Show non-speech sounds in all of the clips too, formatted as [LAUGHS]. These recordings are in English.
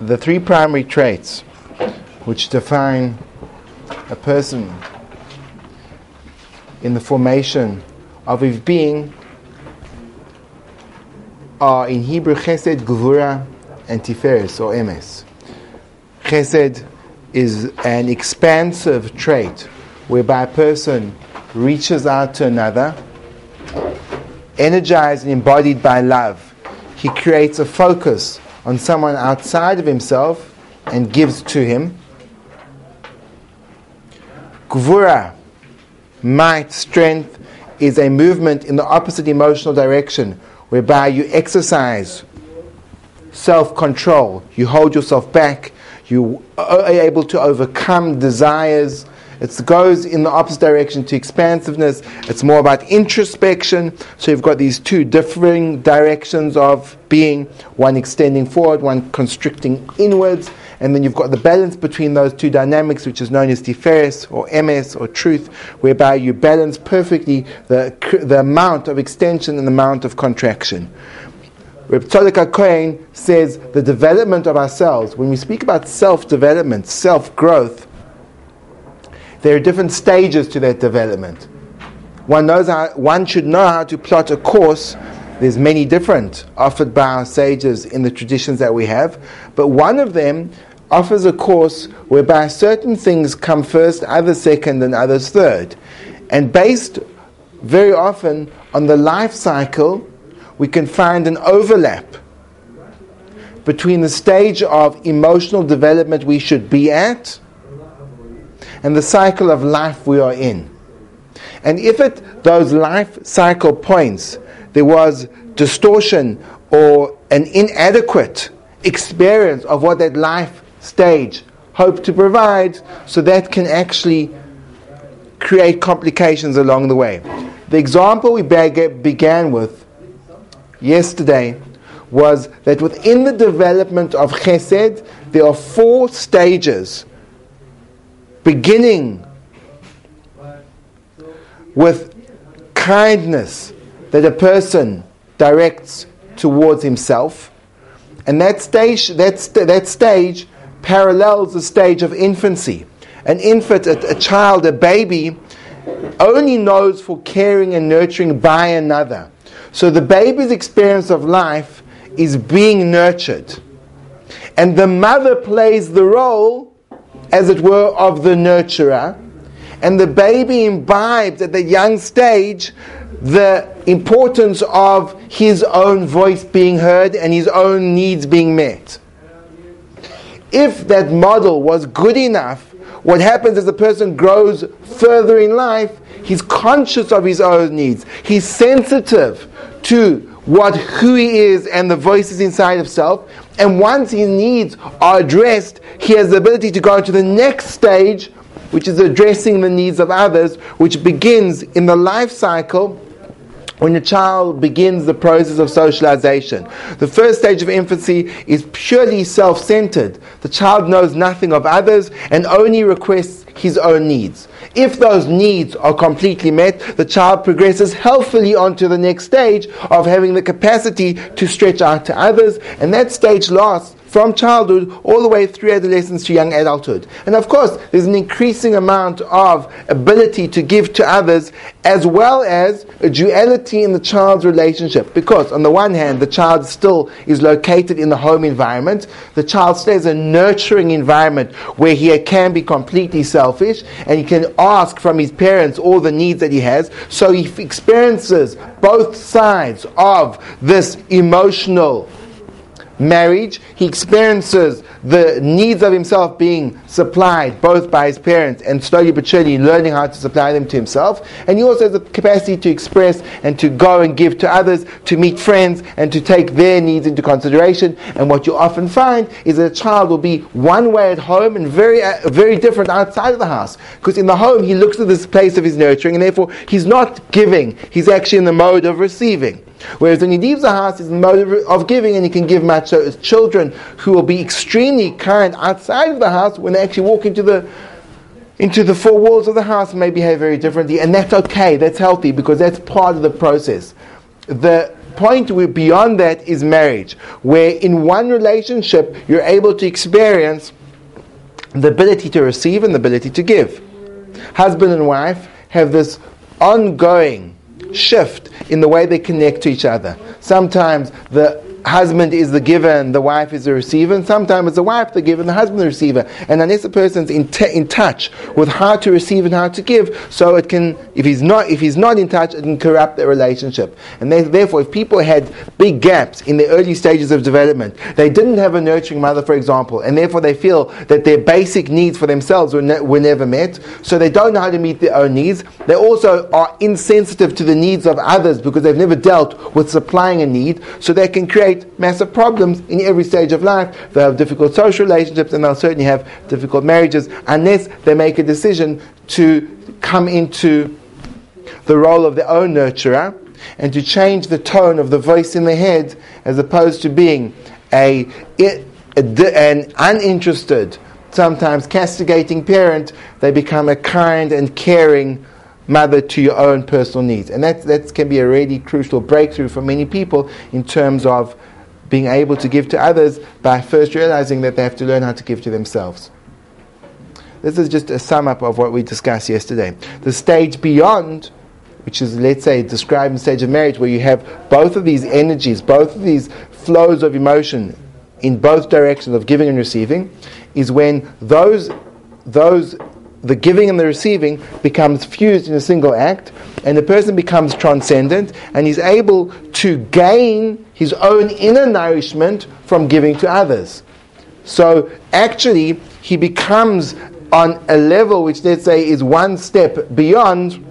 the three primary traits which define a person in the formation of his being are in Hebrew Chesed, Gvura, and Tiferes or Emes. Chesed is an expansive trait whereby a person reaches out to another, energized and embodied by love. He creates a focus on someone outside of himself and gives to him. Gvura, might, strength, is a movement in the opposite emotional direction whereby you exercise self control, you hold yourself back, you are able to overcome desires. It goes in the opposite direction to expansiveness. It's more about introspection. So you've got these two differing directions of being one extending forward, one constricting inwards. And then you've got the balance between those two dynamics, which is known as tiferes or Emes or truth, whereby you balance perfectly the, the amount of extension and the amount of contraction. Reb Tzadok Cohen says the development of ourselves, when we speak about self development, self growth, there are different stages to that development. One, knows how, one should know how to plot a course. There's many different offered by our sages in the traditions that we have, but one of them offers a course whereby certain things come first, others second, and others third. And based very often on the life cycle we can find an overlap between the stage of emotional development we should be at and the cycle of life we are in. And if at those life cycle points there was distortion or an inadequate experience of what that life stage hoped to provide, so that can actually create complications along the way. The example we began with yesterday was that within the development of chesed, there are four stages, beginning with kindness that a person directs towards himself. And that stage, that, st- that stage parallels the stage of infancy. An infant, a, a child, a baby, only knows for caring and nurturing by another. So the baby's experience of life is being nurtured. And the mother plays the role, as it were, of the nurturer. And the baby imbibes at the young stage the importance of his own voice being heard and his own needs being met. If that model was good enough, what happens as the person grows further in life, he's conscious of his own needs. He's sensitive to what who he is and the voices inside of self. And once his needs are addressed, he has the ability to go into the next stage, which is addressing the needs of others, which begins in the life cycle when the child begins the process of socialization. The first stage of infancy is purely self centered. The child knows nothing of others and only requests his own needs. If those needs are completely met, the child progresses healthily onto the next stage of having the capacity to stretch out to others, and that stage lasts from childhood all the way through adolescence to young adulthood. And of course, there's an increasing amount of ability to give to others, as well as a duality in the child's relationship. Because, on the one hand, the child still is located in the home environment, the child stays a nurturing environment where he can be completely selfish and he can ask from his parents all the needs that he has. So he experiences both sides of this emotional marriage, he experiences the needs of himself being supplied both by his parents and slowly but surely learning how to supply them to himself. And he also has the capacity to express and to go and give to others, to meet friends, and to take their needs into consideration. And what you often find is that a child will be one way at home and very, uh, very different outside of the house. Because in the home, he looks at this place of his nurturing, and therefore he's not giving, he's actually in the mode of receiving. Whereas when he leaves the house, he's in the mode of giving, and he can give much. So his children who will be extremely kind outside of the house, when they actually walk into the into the four walls of the house, may behave very differently, and that's okay. That's healthy because that's part of the process. The point beyond that is marriage, where in one relationship you're able to experience the ability to receive and the ability to give. Husband and wife have this ongoing shift in the way they connect to each other. Sometimes the husband is the giver and the wife is the receiver, and sometimes it's the wife the giver and the husband the receiver. And unless a person's in, t- in touch with how to receive and how to give, so it can, if he's not, if he's not in touch, it can corrupt the relationship. And they, therefore, if people had big gaps in the early stages of development, they didn't have a nurturing mother, for example, and therefore they feel that their basic needs for themselves were, ne- were never met, so they don't know how to meet their own needs. They also are insensitive to the needs of others because they've never dealt with supplying a need, so they can create create massive problems in every stage of life. They'll have difficult social relationships and they'll certainly have difficult marriages unless they make a decision to come into the role of their own nurturer and to change the tone of the voice in their head as opposed to being a, a, a an uninterested, sometimes castigating parent, they become a kind and caring mother to your own personal needs. And that, that can be a really crucial breakthrough for many people in terms of being able to give to others by first realizing that they have to learn how to give to themselves. This is just a sum up of what we discussed yesterday. The stage beyond, which is, let's say, described in the stage of marriage, where you have both of these energies, both of these flows of emotion in both directions of giving and receiving, is when those, those the giving and the receiving becomes fused in a single act, and the person becomes transcendent and he's able to gain his own inner nourishment from giving to others. So actually, he becomes on a level which, let's say, is one step beyond,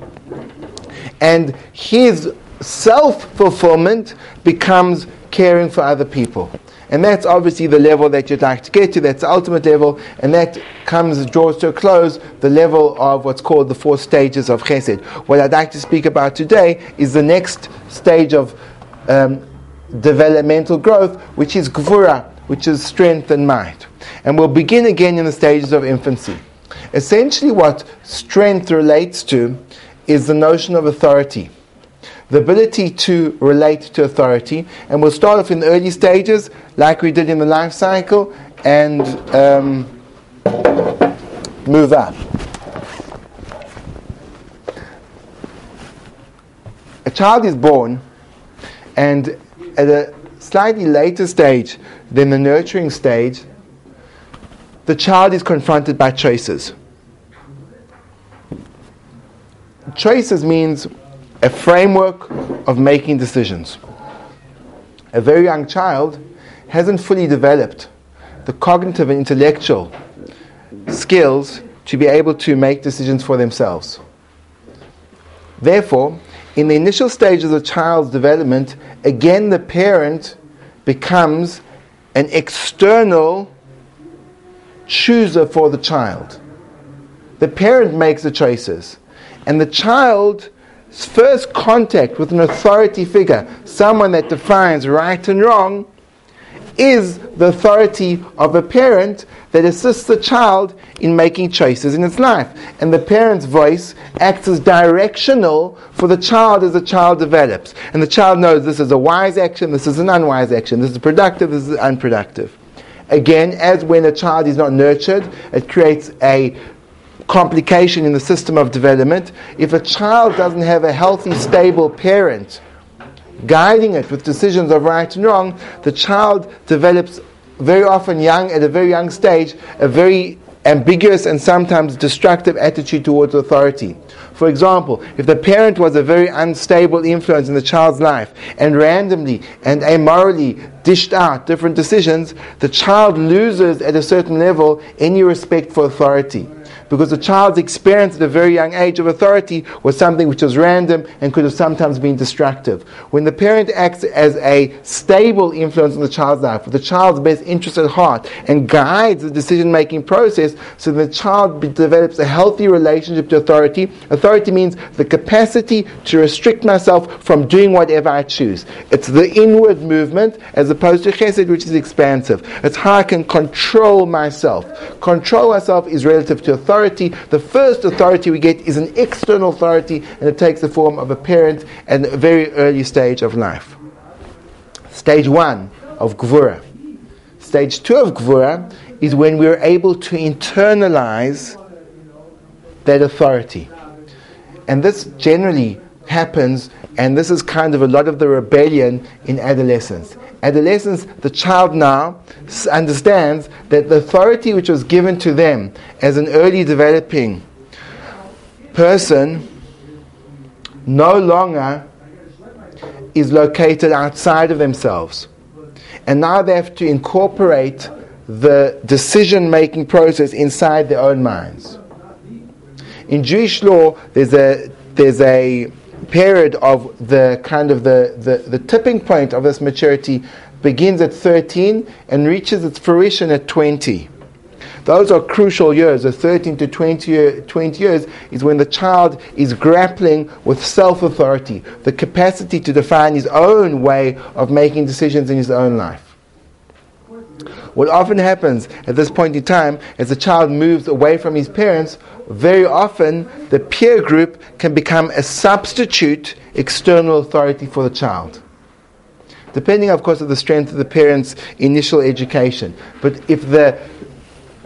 and his self fulfillment becomes caring for other people. And that's obviously the level that you'd like to get to. That's the ultimate level, and that comes draws to a close the level of what's called the four stages of Chesed. What I'd like to speak about today is the next stage of um, developmental growth, which is Gvura, which is strength and might. And we'll begin again in the stages of infancy. Essentially, what strength relates to is the notion of authority the ability to relate to authority. And we'll start off in the early stages, like we did in the life cycle, and um, move up. A child is born, and at a slightly later stage than the nurturing stage, the child is confronted by choices. Choices means a framework of making decisions. A very young child hasn't fully developed the cognitive and intellectual skills to be able to make decisions for themselves. Therefore, in the initial stages of the child's development, again the parent becomes an external chooser for the child. The parent makes the choices, and the child first contact with an authority figure, someone that defines right and wrong, is the authority of a parent that assists the child in making choices in its life. And the parent's voice acts as directional for the child as the child develops. And the child knows this is a wise action, this is an unwise action, this is productive, this is unproductive. Again, as when a child is not nurtured, it creates a complication in the system of development. If a child doesn't have a healthy, stable parent guiding it with decisions of right and wrong, the child develops very often young, at a very young stage, a very ambiguous and sometimes destructive attitude towards authority. For example, if the parent was a very unstable influence in the child's life and randomly and amorally dished out different decisions, the child loses at a certain level any respect for authority because the child's experience at a very young age of authority was something which was random and could have sometimes been destructive. When the parent acts as a stable influence on the child's life, with the child's best interest at heart, and guides the decision making process so the child develops a healthy relationship to authority, authority means the capacity to restrict myself from doing whatever I choose. It's the inward movement as opposed to chesed, which is expansive. It's how I can control myself. Control myself is relative to authority authority. The first authority we get is an external authority, and it takes the form of a parent at a very early stage of life. Stage one of Gvura. Stage two of Gvura is when we're able to internalize that authority. And this generally happens, and this is kind of a lot of the rebellion in adolescence. Adolescence, the child now understands that the authority which was given to them as an early developing person no longer is located outside of themselves. And now they have to incorporate the decision making process inside their own minds. In Jewish law, there's a, there's a period of the kind of the, the, the tipping point of this maturity begins at 13 and reaches its fruition at 20. Those are crucial years. The 13 to 20, year, 20 years is when the child is grappling with self authority, the capacity to define his own way of making decisions in his own life. What often happens at this point in time, as the child moves away from his parents, very often the peer group can become a substitute external authority for the child depending, of course, on the strength of the parents' initial education. But if the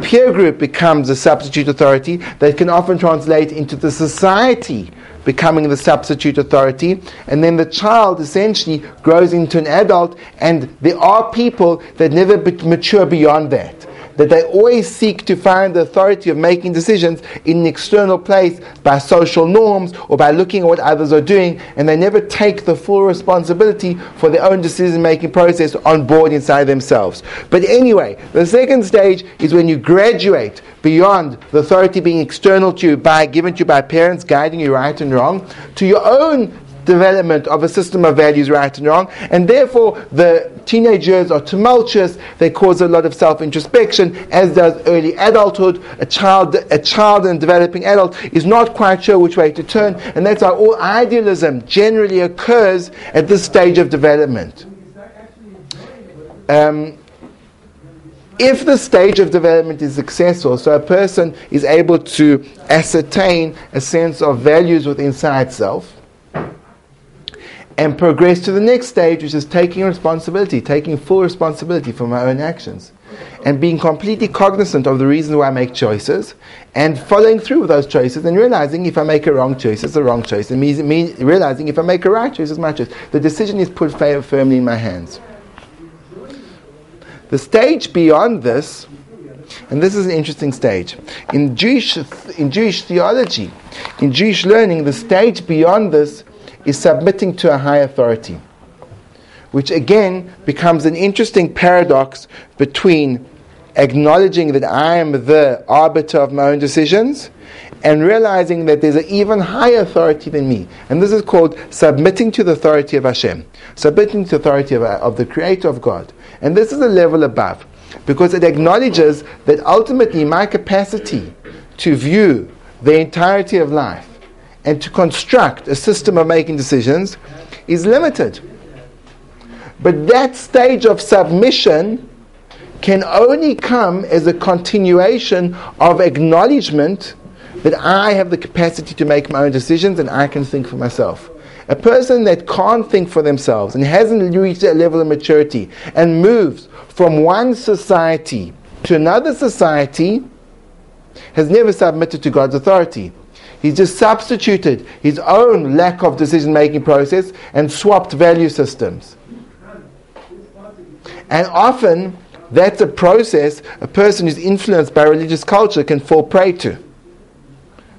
peer group becomes a substitute authority, that can often translate into the society becoming the substitute authority, and then the child essentially grows into an adult, and there are people that never mature beyond that that they always seek to find the authority of making decisions in an external place by social norms or by looking at what others are doing, and they never take the full responsibility for their own decision making process on board inside themselves. But anyway, the second stage is when you graduate beyond the authority being external to you by given to you by parents guiding you right and wrong to your own development of a system of values, right and wrong, and therefore the teenagers are tumultuous. They cause a lot of self-introspection, as does early adulthood. A child, a child and developing adult is not quite sure which way to turn, and that's why all idealism generally occurs at this stage of development. Um, if the stage of development is successful, so a person is able to ascertain a sense of values within inside self, and progress to the next stage, which is taking responsibility, taking full responsibility for my own actions, and being completely cognizant of the reasons why I make choices, and following through with those choices, and realizing if I make a wrong choice, it's a wrong choice, and me, me realizing if I make a right choice, it's my choice. The decision is put firmly in my hands. The stage beyond this, and this is an interesting stage. In Jewish, in Jewish theology, in Jewish learning, the stage beyond this is submitting to a high authority, which again becomes an interesting paradox between acknowledging that I am the arbiter of my own decisions and realizing that there's an even higher authority than me. And this is called submitting to the authority of Hashem, submitting to the authority of, of the Creator of God. And this is a level above because it acknowledges that ultimately my capacity to view the entirety of life and to construct a system of making decisions is limited. But that stage of submission can only come as a continuation of acknowledgement that I have the capacity to make my own decisions and I can think for myself. A person that can't think for themselves and hasn't reached that level of maturity and moves from one society to another society has never submitted to God's authority. He's just substituted his own lack of decision making process and swapped value systems. And often, that's a process a person who's influenced by religious culture can fall prey to.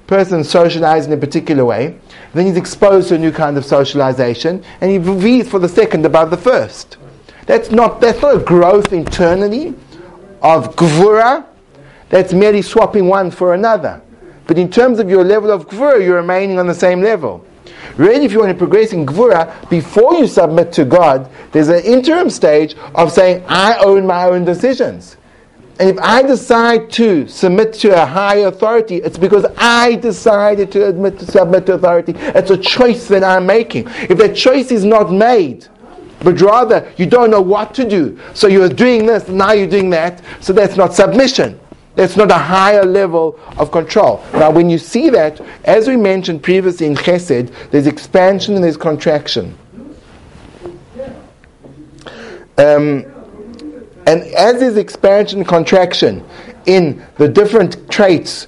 Person socialized in a particular way, then he's exposed to a new kind of socialization, and he reads for the second above the first. That's not, that's not a growth internally of gvura, that's merely swapping one for another. But in terms of your level of gvura, you're remaining on the same level. Really, if you want to progress in gvura, before you submit to God, there's an interim stage of saying, I own my own decisions. And if I decide to submit to a higher authority, it's because I decided to admit to submit to authority. It's a choice that I'm making. If that choice is not made, but rather you don't know what to do, so you're doing this, now you're doing that, so that's not submission. That's not a higher level of control. Now, when you see that, as we mentioned previously in Chesed, there's expansion and there's contraction. Um, and as is expansion and contraction in the different traits,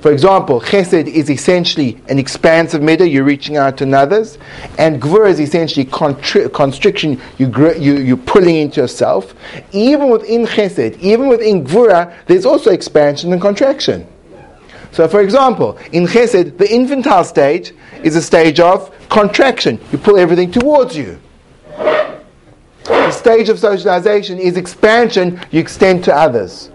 for example, chesed is essentially an expansive midah, you're reaching out to others, and gvur is essentially contri- constriction, you, gr- you, you're pulling into yourself. Even within chesed, even within gvura, there's also expansion and contraction. So, for example, in chesed, the infantile stage is a stage of contraction. You pull everything towards you. The stage of socialization is expansion, you extend to others.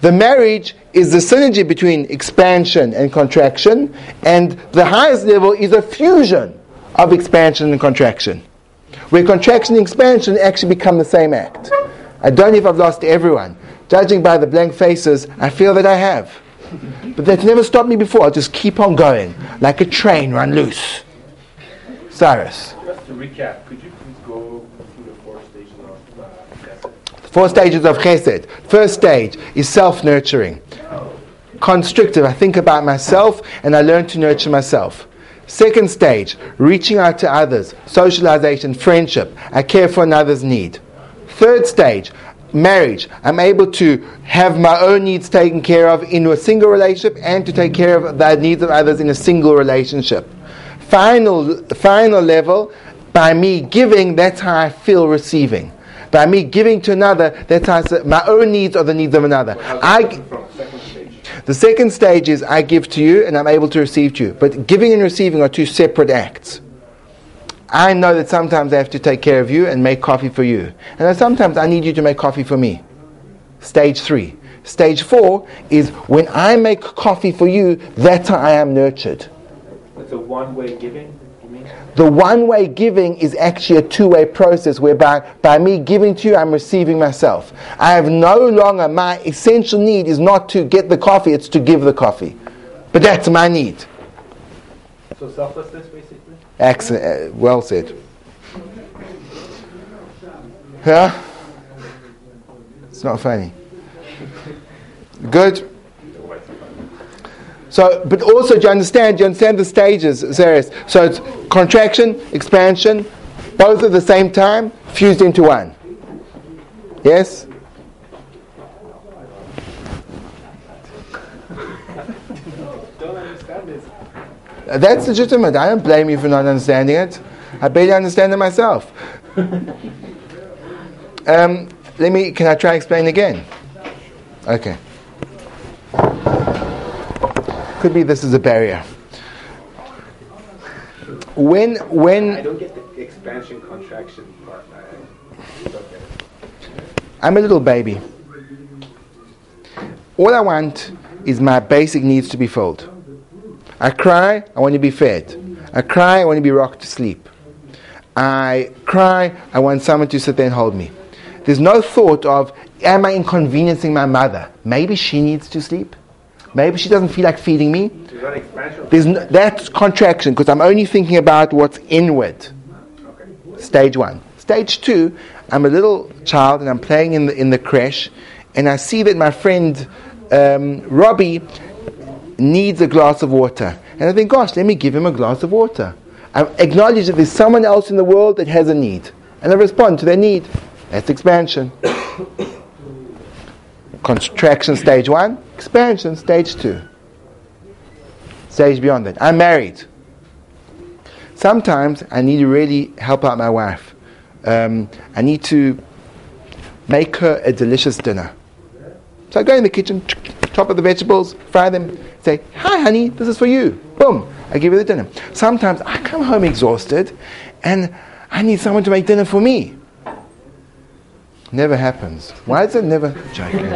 The marriage is the synergy between expansion and contraction, and the highest level is a fusion of expansion and contraction, where contraction and expansion actually become the same act. I don't know if I've lost everyone. Judging by the blank faces, I feel that I have. But that's never stopped me before. I'll just keep on going, like a train run loose. Cyrus. Just to recap, could you please go through the four stages of uh, chesed? Four stages of chesed. First stage is self nurturing. Constrictive, I think about myself and I learn to nurture myself. Second stage, reaching out to others, socialization, friendship. I care for another's need. Third stage, marriage. I'm able to have my own needs taken care of in a single relationship and to take care of the needs of others in a single relationship. Final, final level, by me giving, that's how I feel receiving. By me giving to another, that's how I say, my own needs are the needs of another. I, the second stage is I give to you and I'm able to receive to you. But giving and receiving are two separate acts. I know that sometimes I have to take care of you and make coffee for you. And sometimes I need you to make coffee for me. Stage three. Stage four is when I make coffee for you, that's how I am nurtured. It's a one-way giving, you mean? The one way giving is actually a two way process whereby by me giving to you, I'm receiving myself. I have no longer, my essential need is not to get the coffee, it's to give the coffee. But that's my need. So selflessness, basically? Excellent. Uh, well said. Yeah? It's not funny. Good? So, but also, do you understand? Do you understand the stages, Zarius? So it's contraction, expansion, both at the same time, fused into one. Yes? [LAUGHS] That's legitimate. I don't blame you for not understanding it. I barely understand it myself. [LAUGHS] um, let me. Can I try explain again? Okay. Could be this is a barrier. When when I don't get the expansion contraction part. I it. I'm a little baby, all I want is my basic needs to be filled. I cry, I want to be fed. I cry, I want to be rocked to sleep. I cry, I want someone to sit there and hold me. There's no thought of, am I inconveniencing my mother? Maybe she needs to sleep. Maybe she doesn't feel like feeding me. There's no, that's contraction because I'm only thinking about what's inward. Stage one. Stage two, I'm a little child and I'm playing in the, in the creche, and I see that my friend um, Robbie needs a glass of water. And I think, gosh, let me give him a glass of water. I acknowledge that there's someone else in the world that has a need. And I respond to their need. That's expansion. Contraction stage one, expansion stage two. Stage beyond that. I'm married. Sometimes I need to really help out my wife. Um, I need to make her a delicious dinner. So I go in the kitchen, chop up the vegetables, fry them, say, Hi, honey, this is for you. Boom, I give her the dinner. Sometimes I come home exhausted and I need someone to make dinner for me. Never happens. Why is it never? Joking. [LAUGHS]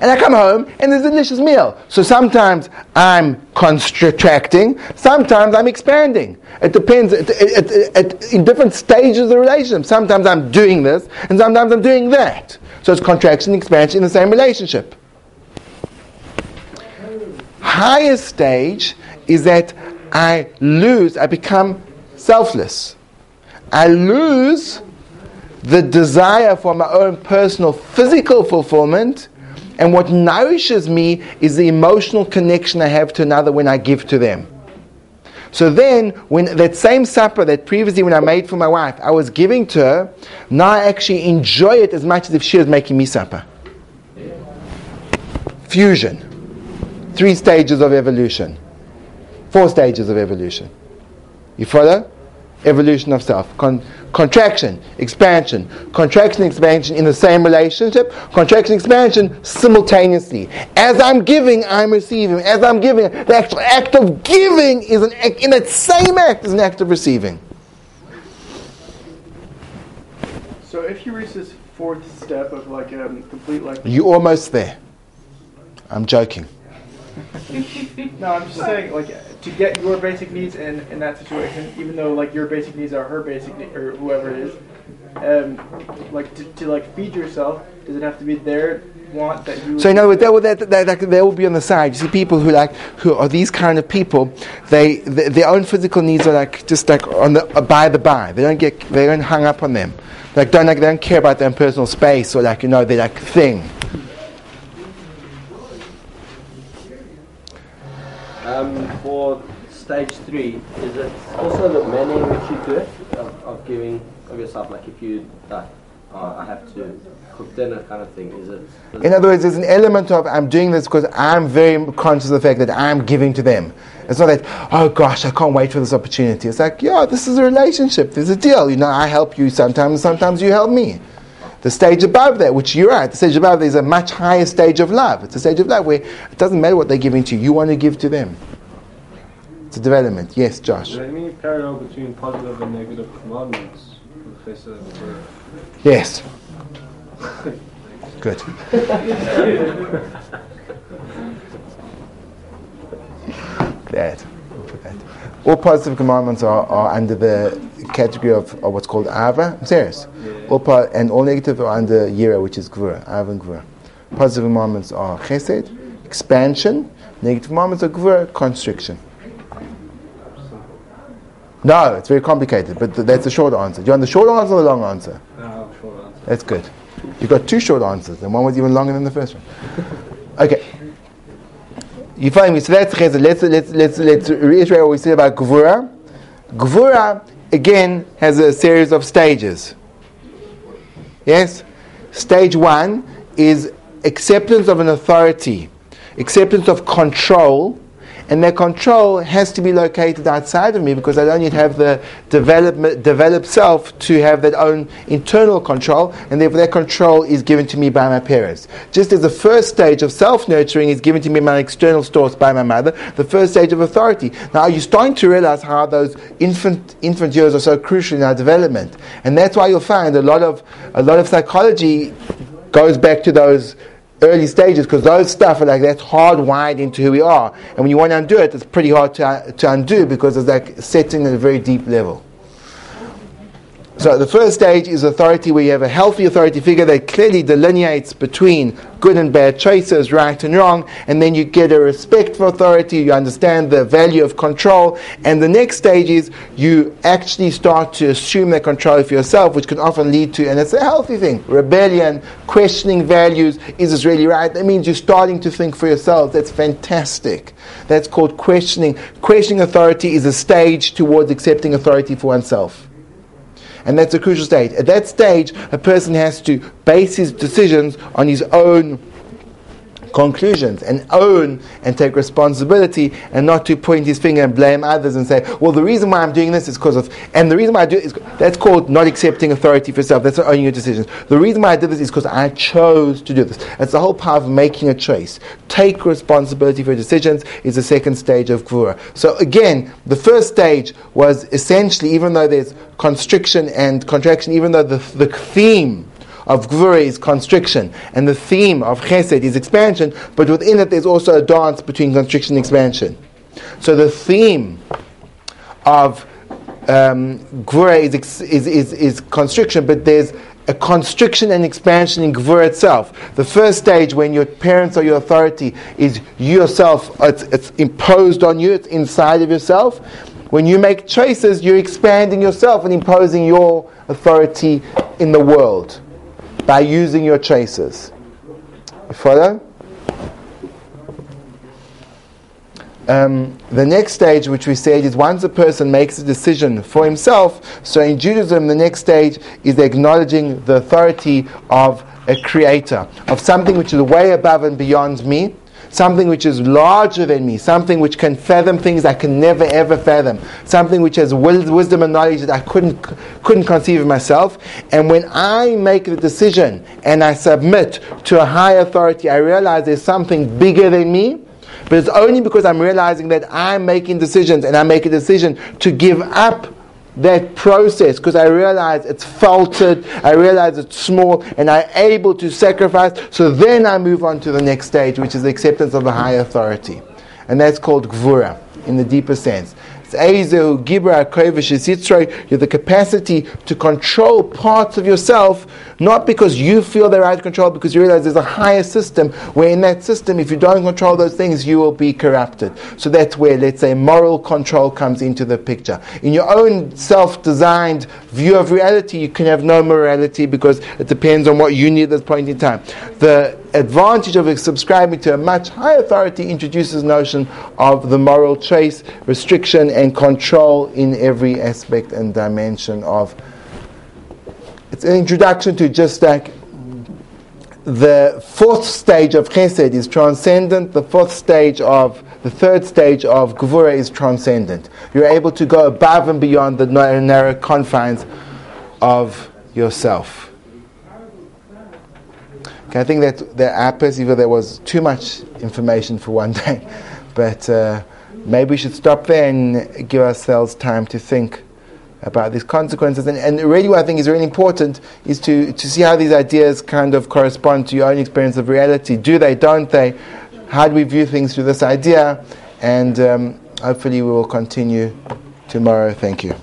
and I come home and there's a delicious meal. So sometimes I'm contracting, sometimes I'm expanding. It depends at, at, at- in different stages of the relationship. Sometimes I'm doing this and sometimes I'm doing that. So it's contraction and expansion in the same relationship. Highest stage is that I lose, I become selfless. I lose the desire for my own personal physical fulfillment, and what nourishes me is the emotional connection I have to another when I give to them. So then, when that same supper that previously when I made for my wife, I was giving to her, now I actually enjoy it as much as if she was making me supper. Fusion. Three stages of evolution. Four stages of evolution. You follow? Evolution of self. Con- contraction, expansion, contraction, expansion in the same relationship, contraction, expansion simultaneously. As I'm giving, I'm receiving. As I'm giving, the actual act of giving is an act, in that same act is an act of receiving. So if you reach this fourth step of like um, complete like You're almost there. I'm joking. No, I'm just saying like to get your basic needs in, in that situation, even though like your basic needs are her basic ne- or whoever it is, um, like to, to like feed yourself, does it have to be their want that you? So in other words, that, that, that, that, they will be on the side. You see people who like who are these kind of people. They th their own physical needs are like just like on the uh, by the by. They don't get they don't hung up on them. Like don't like they don't care about their own personal space or like you know their like thing. Um, for stage three, is it also the manner in which you do it, of, of giving of yourself? Like if you, like, oh, I have to cook dinner kind of thing, is it? In other words, there's an element of I'm doing this because I'm very conscious of the fact that I'm giving to them. It's not that, oh gosh, I can't wait for this opportunity. It's like, yeah, this is a relationship. There's a deal. You know, I help you sometimes, sometimes you help me. The stage above that, which you're at, the stage above that is a much higher stage of love. It's a stage of love where it doesn't matter what they're giving to you, you want to give to them. It's a development. Yes, Josh. Is there any parallel between positive and negative commandments, Professor? Yes. [LAUGHS] Good. [LAUGHS] that. We'll put that. All positive commandments are, are under the category of, of what's called Ava. I'm serious. All and all negative are under Yira, which is Gvura. Ava and Gvura. Positive commandments are Chesed, expansion. Negative commandments are Gvura, constriction. No, it's very complicated, but th- that's the short answer. Do you want the short answer or the long answer? Ah, short answer. That's good. You've got two short answers, and one was even longer than the first one. [LAUGHS] Okay. You find me? So that's chesed. Let's, let's, let's, let's reiterate what we said about Gvura. Gvura, again, has a series of stages. Yes? Stage one is acceptance of an authority, acceptance of control, and their control has to be located outside of me because I don't yet have the development, developed self to have that own internal control, and therefore that control is given to me by my parents. Just as the first stage of self nurturing is given to me by my external source by my mother, the first stage of authority. Now you're starting to realize how those infant infant years are so crucial in our development, and that's why you'll find a lot of a lot of psychology goes back to those early stages because those stuff are like that's hardwired into who we are. And when you want to undo it, it's pretty hard to, to undo because it's like setting at a very deep level. So the first stage is authority, where you have a healthy authority figure that clearly delineates between good and bad choices, right and wrong, and then you get a respect for authority, you understand the value of control, and the next stage is you actually start to assume that control for yourself, which can often lead to, and it's a healthy thing, rebellion, questioning values, is this really right? That means you're starting to think for yourself. That's fantastic. That's called questioning. Questioning authority is a stage towards accepting authority for oneself. And that's a crucial stage. At that stage, a person has to base his decisions on his own conclusions and own and take responsibility and not to point his finger and blame others and say, well, the reason why I'm doing this is because of, and the reason why I do it is, that's called not accepting authority for yourself. That's not owning your decisions. The reason why I did this is because I chose to do this. That's the whole part of making a choice. Take responsibility for your decisions is the second stage of Gvura. So again, the first stage was essentially, even though there's constriction and contraction, even though the, the theme of Gvura is constriction, and the theme of Chesed is expansion, but within it there's also a dance between constriction and expansion. So the theme of um, Gvura is, ex- is, is, is constriction, but there's a constriction and expansion in Gvura itself. The first stage, when your parents are your authority, is you yourself, it's, it's imposed on you, it's inside of yourself. When you make choices, you're expanding yourself and imposing your authority in the world by using your choices. You follow? um, the next stage, which we said, is once a person makes a decision for himself. So in Judaism, the next stage is acknowledging the authority of a creator, of something which is way above and beyond me, something which is larger than me, something which can fathom things I can never ever fathom, something which has wisdom and knowledge that I couldn't, couldn't conceive of myself. And when I make the decision and I submit to a high authority, I realize there's something bigger than me. But it's only because I'm realizing that I'm making decisions and I make a decision to give up that process because I realize it's faltered, I realize it's small, and I'm able to sacrifice. So then I move on to the next stage, which is the acceptance of a high authority. And that's called Gvura in the deeper sense. You have the capacity to control parts of yourself, not because you feel they're out of control, because you realize there's a higher system where in that system, if you don't control those things, you will be corrupted. So that's where, let's say, moral control comes into the picture. In your own self-designed view of reality, you can have no morality because it depends on what you need at this point in time. The advantage of subscribing to a much higher authority introduces notion of the moral trace, restriction, and control in every aspect and dimension of. It's an introduction to just like the fourth stage of chesed is transcendent. The fourth stage of the third stage of gevura is transcendent. You're able to go above and beyond the narrow confines of yourself. Okay, I think that the I perceive that there was too much information for one [LAUGHS] day, but uh, maybe we should stop there and give ourselves time to think about these consequences. And, and really, what I think is really important is to, to see how these ideas kind of correspond to your own experience of reality. Do they? Don't they? How do we view things through this idea? And um, hopefully, we will continue tomorrow. Thank you.